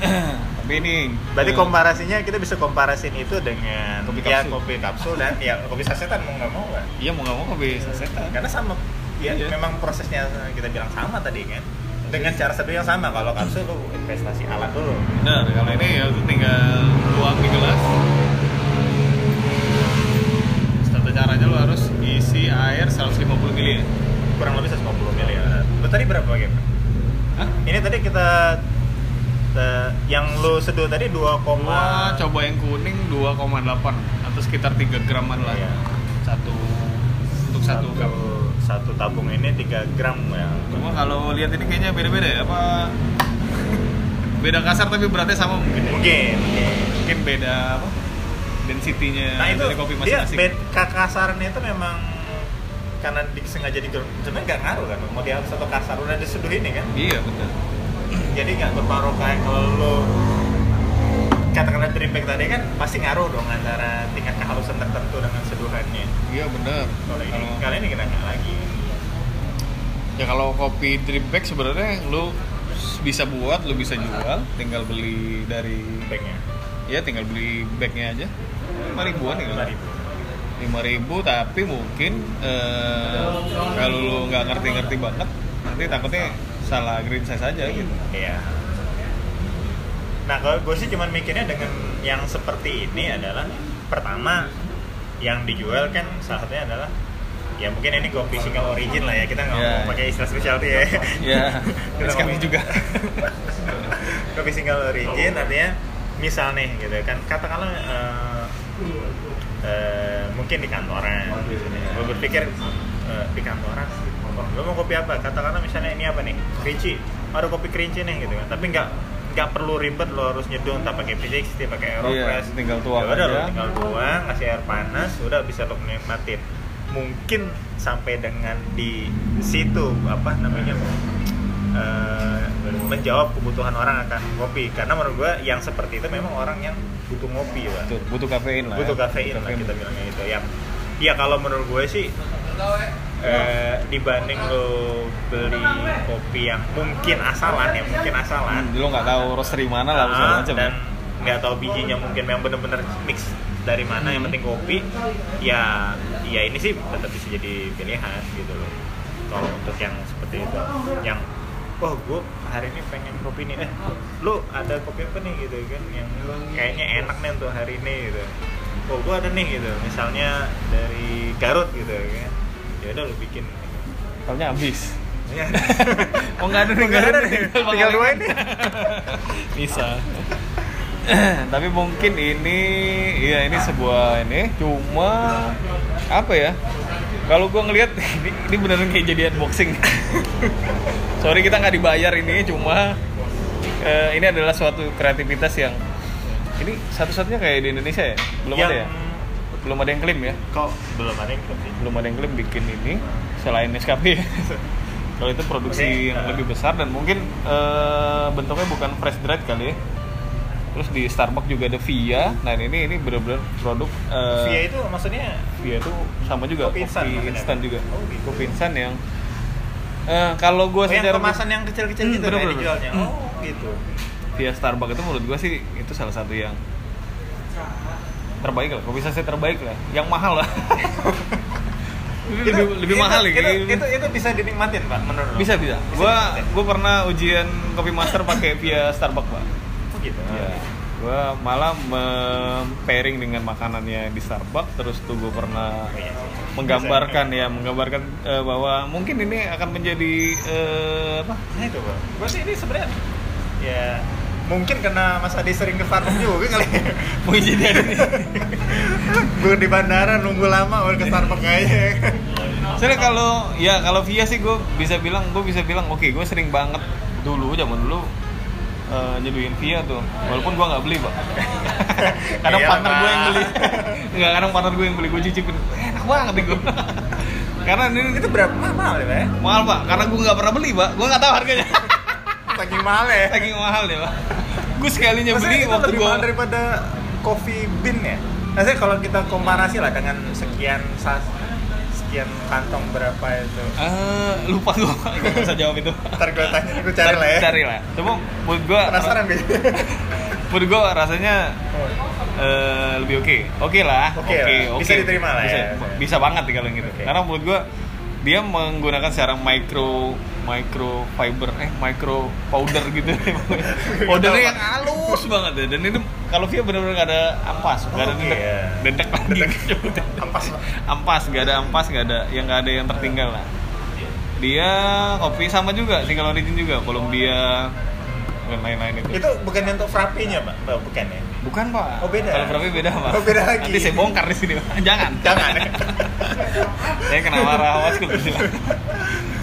Tapi ini Berarti eh, komparasinya kita bisa komparasin itu dengan Kopi ya kapsul. kopi kapsul dan ya kopi sasetan mau nggak mau kan. Iya mau nggak mau kopi sasetan. Karena sama ya Iya. memang prosesnya kita bilang sama tadi kan. Dengan cara seduh yang sama kalau kapsul lu investasi alat dulu. Benar, kalau ini ya lu tinggal tuang di gelas. Tata caranya lu harus isi air 150 ml ya. kurang lebih 150 ml ya. Lu tadi berapa Gem? Hah? Ini tadi kita eh, yang lu seduh tadi 2, Gua coba yang kuning 2,8 atau sekitar 3 graman lah. Iya. Satu untuk satu, satu, cup. satu tabung ini 3 gram ya. Cuma kalau lihat ini kayaknya beda-beda ya apa beda kasar tapi beratnya sama mungkin. ya. Mungkin. Mungkin beda apa? Density-nya Nah itu dari kopi dia masing-masing. bed kakasarannya itu memang karena disengaja di sebenarnya nggak ngaruh kan mau dia satu kasar udah diseduh ini kan Iya, betul. Jadi nggak berpengaruh kayak kalau lo katakanlah drip bag tadi kan pasti ngaruh dong antara tingkat kehalusan tertentu dengan seduhannya. Iya, benar. kalau ini Kalau- kali ini kita nggak lagi. Ya kalau kopi drip bag sebenarnya lu bisa buat, lu bisa jual, tinggal beli dari bagnya. Ya tinggal beli bagnya aja. Lima ribuan ya lima ribu. Lima ribu tapi mungkin eh, kalau lu nggak ngerti-ngerti banget nanti takutnya salah green size aja gitu. Iya. Nah, kalau gue sih cuman mikirnya dengan yang seperti ini adalah pertama yang dijual kan salah satunya adalah ya mungkin ini kopi single origin lah ya kita nggak Ya, mau pakai istilah specialty ya. Ya Kita ngomong- juga. Kopi single origin artinya misal nih gitu kan katakanlah eh, eh, mungkin di kantoran gue berpikir eh, di kantoran oh, gue mau kopi apa? Katakanlah misalnya ini apa nih? Kerinci ada kopi kerinci nih gitu kan. Tapi nggak nggak perlu ribet lo harus nyeduh entah pakai V60 pakai Aeropress Iya, tinggal tuang Ya udah lo aja. tinggal tuang kasih air panas udah bisa lo nikmatin mungkin sampai dengan di situ apa namanya eh, menjawab kebutuhan orang akan kopi. Karena menurut gua yang seperti itu memang orang yang butuh ngopi ya Betul, butuh kafein lah butuh ya. kafein lah kita bilangnya itu yang ya kalau menurut gue sih eh, dibanding lo beli kopi yang mungkin asalan ya mungkin asalan. Hmm, lu nggak tahu roastery mana lah Ah, macam dan ya. nggak tahu bijinya mungkin yang bener-bener mix dari mana yang Hmm. penting kopi ya ya ini sih tetap bisa jadi pilihan gitu loh. Kalau untuk yang seperti itu. Yang wah gue hari ini pengen kopi nih. Eh lu ada kopi apa nih gitu kan yang kayaknya enak nih untuk hari ini gitu. Oh gue ada nih gitu. Misalnya dari Garut gitu kan ya udah lu bikin Soalnya habis. ya Oh nggak ada nih, nggak ada nih. tinggal dua ini Bisa. Tapi mungkin ini, iya ini sebuah ini cuma apa ya? Kalau gua ngelihat ini, ini beneran kayak jadi unboxing. Sorry kita nggak dibayar ini, cuma eh, ini adalah suatu kreativitas yang ini satu-satunya kayak di Indonesia ya? Belum Yang- ada ya? Belum ada yang klaim ya? kok belum ada yang kopi belum ada yang klaim bikin ini selain Nescafe kalau itu produksi Oke, yang uh. lebih besar dan mungkin eh, bentuknya bukan fresh dried kali ya terus di Starbucks juga ada Via nah ini ini benar-benar produk eh, Via itu maksudnya Via itu sama juga Kopi instan instan juga Oh, gitu. kopi instan yang eh, kalau gue Oh, yang secara kemasan yang kecil-kecil Hmm, gitu bener, bener. dijualnya. Hmm. Oh, gitu. via Starbucks itu menurut gue sih itu salah satu yang terbaik lah kopi saset terbaik lah yang mahal lah lebih, lebih mahal ya itu, kayak itu, itu, itu bisa dinikmatin, Pak, menurut lo? bisa bisa Bisa gua dinikmatin? gua pernah ujian kopi master pakai via Starbucks pak Oh, gitu. ya gua malah pairing dengan makanannya di Starbucks terus tuh gua pernah Oh, iya sih. menggambarkan ya menggambarkan eh, bahwa mungkin ini akan menjadi eh, apa Nah, itu, Pak. Gua sih ini sebenarnya ya mungkin karena Mas Adi sering ke Starbucks juga kali. mau jadi ada nih Gue di bandara nunggu lama udah ke Starbucks kayaknya. Soalnya kalau ya kalau via sih gue bisa bilang gue bisa bilang oke gue sering banget dulu zaman dulu eh, nyeduhin via tuh walaupun gue nggak beli pak kadang Iyalah, partner gue yang beli nggak kadang partner gue yang beli gue cicipin enak banget nih gue karena ini itu berapa mahal ya, Pak? ya? mahal pak karena gue nggak pernah beli pak gue nggak tahu harganya Saking mahal ya. saking mahal ya pak gue sekalinya Maksudnya beli itu waktu lebih gue mahal daripada coffee bean ya? Maksudnya kalau kita komparasi lah dengan sekian sas, sekian kantong berapa itu? Eh, lupa gue nggak bisa jawab itu Ntar gue tanya, gue cari lah ya. cari lah cuma buat gue Penasaran gue. menurut gue rasanya eh, lebih oke oke lah Oke lah. Bisa diterima lah bisa, ya. bisa banget kalau gitu Oke. karena menurut gue dia menggunakan secara micro micro fiber eh micro powder gitu powdernya yang halus banget ya dan itu kalau via benar-benar nggak ada ampas nggak ada Oke, dedek ya. dedek lagi Ampas. ampas nggak ada ampas nggak ada yang nggak ada yang tertinggal lah dia kopi sama juga single origin juga Columbia dan lain-lain itu Itu bukan untuk frappe-nya, Pak? Bukan ya? Bukan pak. Oh, beda. Kalau Frappe beda pak. Oh, beda lagi. Nanti saya bongkar di sini pak. Jangan. Jangan ya. saya kena marah awas kalau.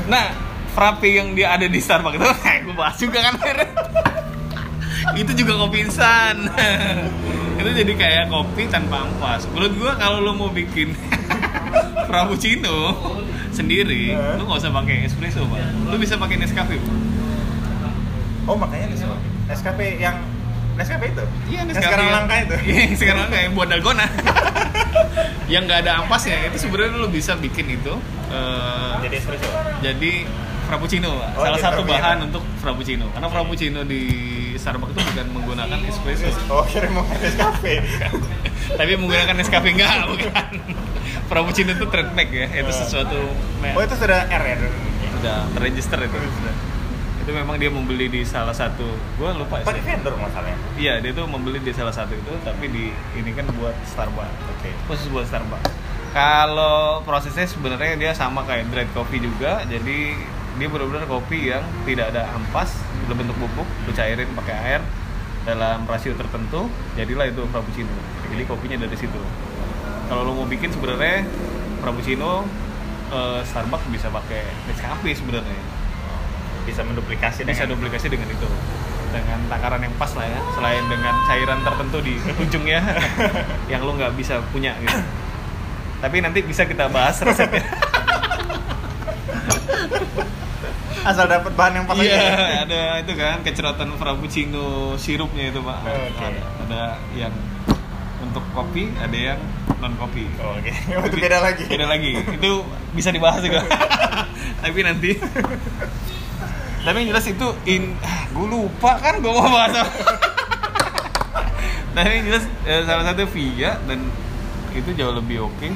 Nah, Frappe yang dia ada di Starbucks itu, gue bahas juga kan. itu juga kopi instan. itu jadi kayak kopi tanpa ampas. Menurut gua kalau lo mau bikin frappuccino sendiri, Hah? lo nggak usah pakai espresso pak. Lo bisa pakai Nescafe. Oh, makanya. Nescafe yang Nescafe itu? Iya, Nescafe sekarang langka itu? Iya, yang sekarang langka yang buat dalgona. yang nggak ada ampasnya itu sebenarnya lo bisa bikin itu eh, Jadi espresso? jadi frappuccino. Oh, Salah satu frappuccino. bahan untuk frappuccino. Karena frappuccino di Starbucks itu bukan menggunakan espresso, Oh, kira mau Nescafe. tapi menggunakan Nescafe enggak, bukan. frappuccino itu trademark ya, itu sesuatu me- Oh, itu sudah R ya? sudah terregister itu. Itu memang dia membeli di salah satu, gua lupa Pakai sih. vendor masalahnya. Iya, dia tuh membeli di salah satu itu, tapi di ini kan buat Starbucks. Oke. khusus buat Starbucks. Kalau prosesnya sebenarnya dia sama kayak dried coffee juga, jadi dia benar-benar kopi yang tidak ada ampas, berbentuk bubuk, lu cairin pakai air dalam rasio tertentu, jadilah itu frappuccino. Jadi kopinya dari situ. Kalau lo mau bikin sebenarnya frappuccino eh, Starbucks bisa pakai Nescafe sebenarnya. Bisa menduplikasi Bisa dengan duplikasi dengan itu. Dengan takaran yang pas lah ya. Selain dengan cairan tertentu di ujungnya yang lo nggak bisa punya gitu. Tapi nanti bisa kita bahas resepnya. Asal dapat bahan yang pas iya aja. ada itu kan kecerotan frappuccino sirupnya itu pak. Oke. ada, ada yang untuk kopi ada yang non kopi Oh, Oke, itu beda lagi. beda lagi. Itu bisa dibahas juga. Tapi nanti tapi yang jelas itu in gue lupa kan gue mau bahas tapi yang jelas eh, salah satu via dan itu jauh lebih oke.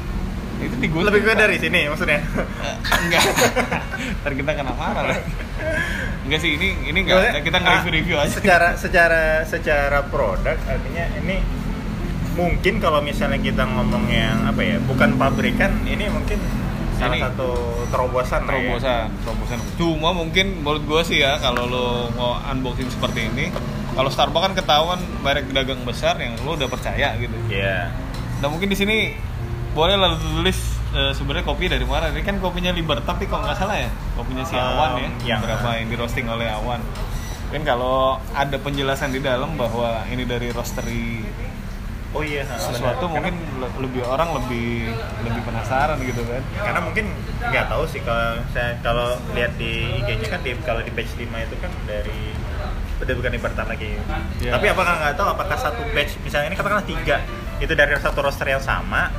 Itu di gue Lebih gue dari sini maksudnya. enggak. Ntar kita kena marah lah. Enggak sih ini ini enggak. Kita nge-review review ah, aja. Secara secara secara produk artinya ini mungkin kalau misalnya kita ngomong yang apa ya, bukan pabrikan, ini mungkin salah Ini. satu terobosan ya. terobosan terobosan. Cuma mungkin menurut gue sih ya kalau lo mau unboxing seperti ini kalau Starbucks kan ketahuan merek dagang besar yang lo udah percaya gitu. Iya. nah mungkin di sini boleh lah lo tulis eh, sebenarnya kopi dari mana. Ini kan kopinya Liber tapi kalau nggak salah ya kopinya si Awan ya Um, yang- berapa yang di roasting oleh Awan. Mungkin kalau ada penjelasan di dalam bahwa ini dari roastery Oh iya, sesuatu benar. mungkin le- lebih orang lebih lebih penasaran gitu kan karena mungkin nggak tahu sih kalau saya kalau lihat di IG-nya kan di kalau di batch 5 itu kan dari udah bukan di pertama lagi. Iya. Tapi apakah nggak tahu apakah satu batch misalnya ini katakanlah tiga itu dari satu roster yang sama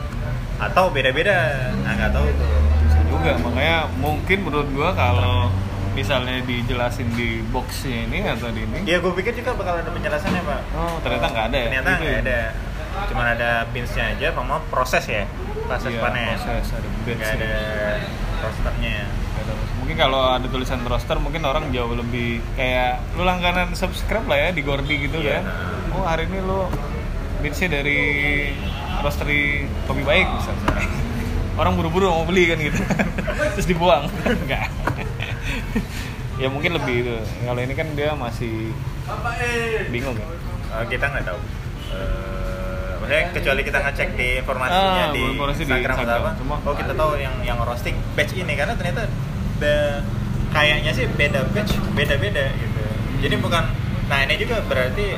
atau beda-beda? Nah nggak tahu tuh. bisa juga makanya mungkin menurut gua kalau misalnya dijelasin di boxnya ini atau di ini Iya gue pikir juga bakal ada penjelasannya pak. oh ternyata nggak ada ya Ternyata Gitu nggak ya? ada. Cuman ada pinsnya aja, sama proses ya, proses Iya, panen. proses ada Nggak ada rosternya. Mungkin kalau ada tulisan roster mungkin orang jauh lebih kayak lu langganan subscribe lah ya di Gordi gitu Iya. kan. Oh hari ini lu beatsnya dari roastery kopi baik misalnya. Orang buru-buru mau beli kan gitu. Terus dibuang. Enggak ya mungkin lebih itu. Kalau ini kan dia masih bingung ya. Eh, kita nggak tahu. Eh, maksudnya kecuali kita ngecek di informasinya Ah, di informasi di Instagram atau apa. Cuma- oh kita tahu yang yang roasting batch ini karena ternyata be- kayaknya sih beda batch beda-beda gitu. Jadi bukan. Nah ini juga berarti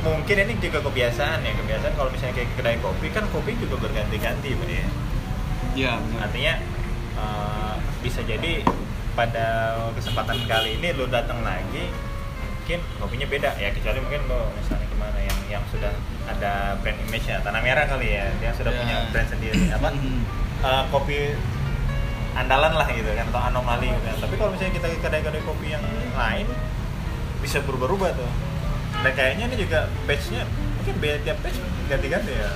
mungkin ini juga kebiasaan ya kebiasaan kalau misalnya kayak kedai kopi kan kopi juga berganti-ganti ya. Iya, Artinya eh, bisa jadi pada kesempatan kali ini lo datang lagi mungkin kopinya beda ya kecuali mungkin lo misalnya gimana yang yang sudah ada brand image nya tanah merah kali ya dia sudah Ya. punya brand sendiri apa? Eh, kopi andalan lah gitu kan atau anomali gitu kan. Tapi kalau misalnya kita ke kedai-kedai kopi yang lain bisa berubah-ubah tuh. Dan kayaknya ini juga batch-nya mungkin beda tiap batch ganti-ganti ya.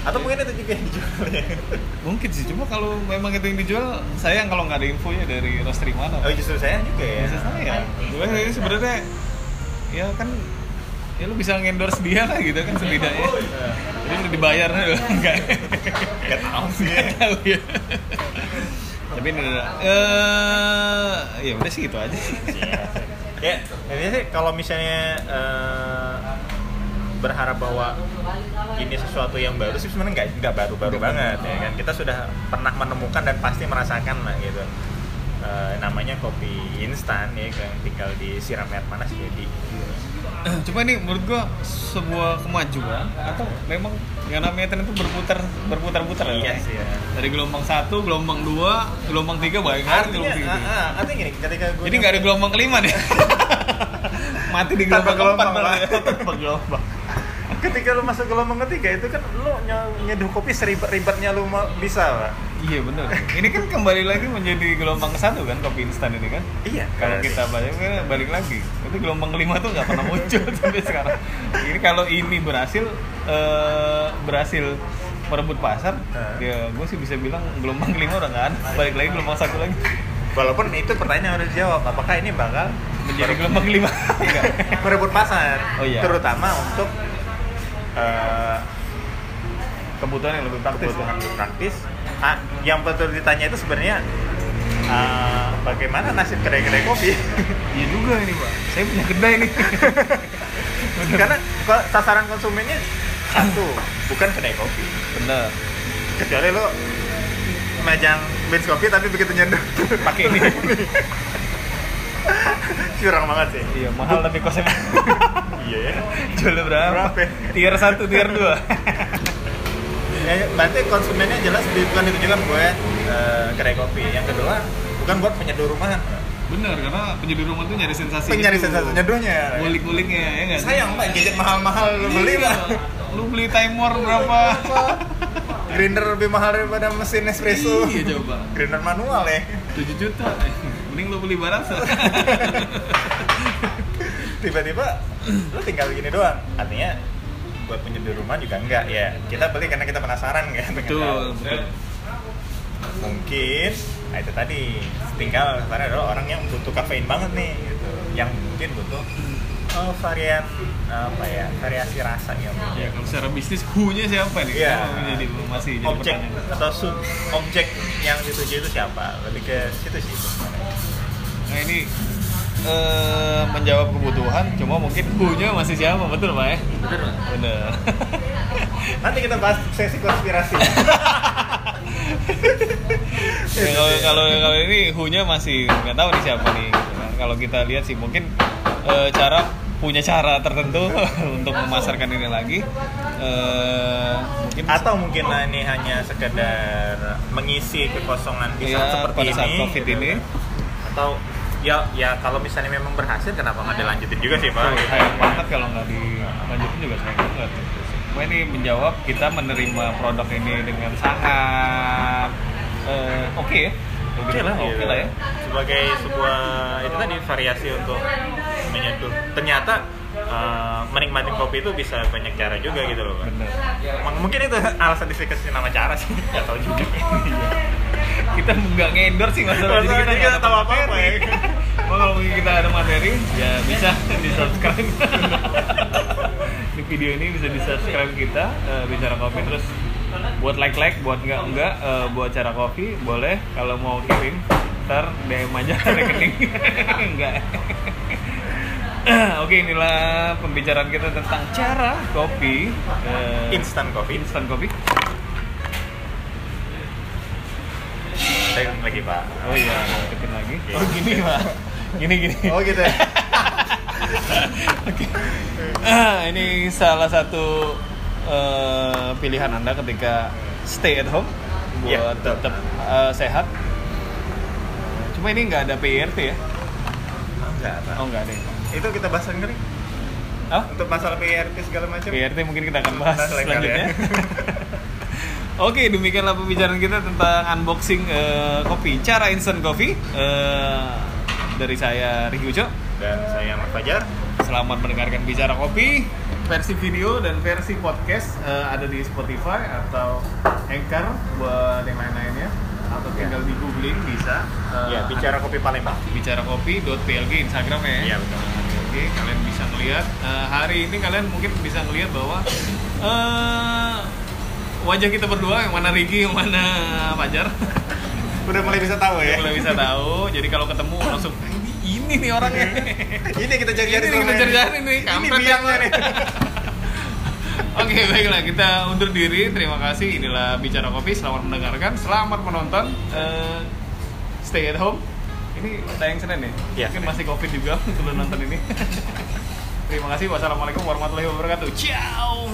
Atau mungkin itu juga yang dijual ya. Mungkin sih cuma kalau memang itu yang dijual sayang kalau nggak ada infonya dari roastery mana. Oh justru saya juga ya. Bisa saya. Gue ini sebenarnya ya kan ya lu bisa ngendorse dia lah gitu kan setidaknya. Jadi udah dibayar enggak. Nggak tahu sih. Nggak tahu ya. Tapi ini udah eh ya udah sih itu aja sih. ya ini sih kalau misalnya eh, berharap bahwa ini sesuatu yang baru sih sebenarnya nggak nggak baru-baru banget ya kan kita sudah pernah menemukan dan pasti merasakan lah gitu Eh, namanya kopi instan ya yang tinggal disiram air panas jadi Cuma ini menurut gua sebuah kemajuan atau memang yang namanya tren itu berputar berputar-putar ya. iya Pak? sih ya. Dari gelombang satu, gelombang dua, gelombang tiga lagi artinya gelombang tiga. ah, ah, artinya gini ketika gue Jadi nggak ada gelombang kelima nih. Mati di gelombang keempat malah ya. Tanpa gelombang. ketika lu masuk gelombang ketiga itu kan lu nye- nyeduh kopi seribet-ribetnya lu bisa pak Iya benar. Ini kan kembali lagi menjadi gelombang satu kan kopi instan ini kan. iya Kalau kita balik kan balik lagi. Itu gelombang kelima tuh nggak pernah muncul sampai sekarang. Ini kalau ini berhasil eh, berhasil merebut pasar, Heeh. ya gue sih bisa bilang gelombang kelima udah nggak ada. Balik lagi gelombang satu lagi walaupun itu pertanyaan harus dijawab apakah ini bakal menjadi gelombang kelima. Enggak. merebut pasar Oh, iya. terutama untuk eh, kebutuhan yang lebih praktis kebutuhan lebih praktis ah, yang betul ditanya itu sebenarnya ah, bagaimana nasib kedai-kedai kopi? Iya juga ini pak. Saya punya kedai nih. Karena sasaran konsumennya satu bukan kedai kopi. Bener kecuali lo majang bench kopi tapi begitu nyentuh pakai ini. Curang banget sih. Iya mahal tapi kosnya. Iya ya. Berapa? Berapa ya? tier satu tier dua Ya, berarti konsumennya jelas bukan ditujukan buat eh, kedai kopi. Yang kedua, bukan buat penyeduh rumahan. bener karena penyeduh rumah tuh nyari sensasi Penyari itu. sensasi nyeduhnya. ngulik-nguliknya ya nggak? Sayang mbak, gadget mahal-mahal lu beli Iya. lah. lu beli timer berapa Grinder lebih mahal daripada mesin espresso. iya coba Grinder manual ya. 7 juta mending lu beli barang Tiba-tiba lu tinggal gini doang. Artinya buat penyeduh rumah juga enggak ya. Kita beli karena kita penasaran kan. betul betul mungkin nah itu tadi tinggal karena adalah orang yang butuh kafein banget nih gitu yang mungkin butuh oh, varian apa ya variasi rasa ya ya kalau secara bisnis who-nya siapa nih. Kalau jadi masih jadi objek pertanyaan. atau sub objek yang dituju itu siapa lebih ke situ sih nah ini eh, menjawab kebutuhan cuma mungkin who-nya masih siapa betul pak ya bener bener nanti kita bahas sesi konspirasi Ya, kalau kalau kalau ini who-nya masih nggak tahu nih siapa nih gitu kan. Kalau kita lihat sih mungkin eh, cara punya cara tertentu untuk memasarkan ini lagi. Eh, mungkin atau mungkin nah, ini hanya sekedar mengisi kekosongan di saat Iya, seperti pada saat ini COVID gitu ini. kan. atau ya ya kalau misalnya memang berhasil kenapa nggak dilanjutin juga sih pak Tuh, sayang banget kalau nggak dilanjutin juga sayang banget. Cuma ini menjawab kita menerima produk ini dengan sangat eh, oke ya. oke lah oke gitu. lah ya. sebagai sebuah itu tadi variasi untuk menyeduh ternyata eh, menikmati kopi itu bisa banyak cara juga gitu loh pak Bener. Mungkin itu alasan dikasih nama cara sih nggak tahu juga kita nggak ngendor sih masalah Masalah jadi kita nggak tahu apa-apa materi. ya. Kalau mungkin kita ada materi ya bisa di subscribe. Di video ini bisa di subscribe kita eh, bicara kopi terus buat like like buat nggak nggak eh, buat cara kopi boleh. Kalau mau kirim ntar DM aja rekening. Enggak Oke inilah pembicaraan kita tentang cara kopi eh, instant coffee instant kopi lagi pak Oh iya, deketin lagi. Oh gini pak, gini gini. oh gitu ya Ah, ini salah satu eh, pilihan anda ketika stay at home buat Iya, betul. tetap eh, sehat. Cuma ini nggak ada PIRT ya? enggak pak Oh nggak ada. ya? itu kita bahas nih Oh, untuk masalah PRT segala macam PIRT mungkin kita akan bahas lain kali selanjutnya. ya. Oke, demikianlah pembicaraan kita tentang unboxing eh, kopi, cara instant coffee Eh, dari saya Riki Uco. dan saya Ahmad Fajar Selamat mendengarkan bicara kopi. Versi video dan versi podcast eh, ada di Spotify atau Anchor buat yang lain-lainnya. Atau tinggal di googling bisa. Eh, ya bicara kopi Palembang bicara kopi.plg Instagram ya. Iya, betul. Oke, kalian bisa ngelihat Eh, hari ini kalian mungkin bisa ngelihat bahwa eh, wajah kita berdua yang mana Riki, yang mana Fajar. udah mulai bisa tahu ya? Mulai bisa tahu. Jadi kalau ketemu langsung "Ah, ini ini nih orangnya. ini kita cari-cari Ini kita cari-cari nih, ini kampret biangnya ya. nih. Oke baiklah kita undur diri. Terima kasih. Inilah bicara kopi. Selamat mendengarkan. Selamat menonton. Eh, stay at home. Ini tayang senin ya? Iya, mungkin masih covid juga untuk lo nonton ini. Terima kasih. Wassalamualaikum warahmatullahi wabarakatuh. Ciao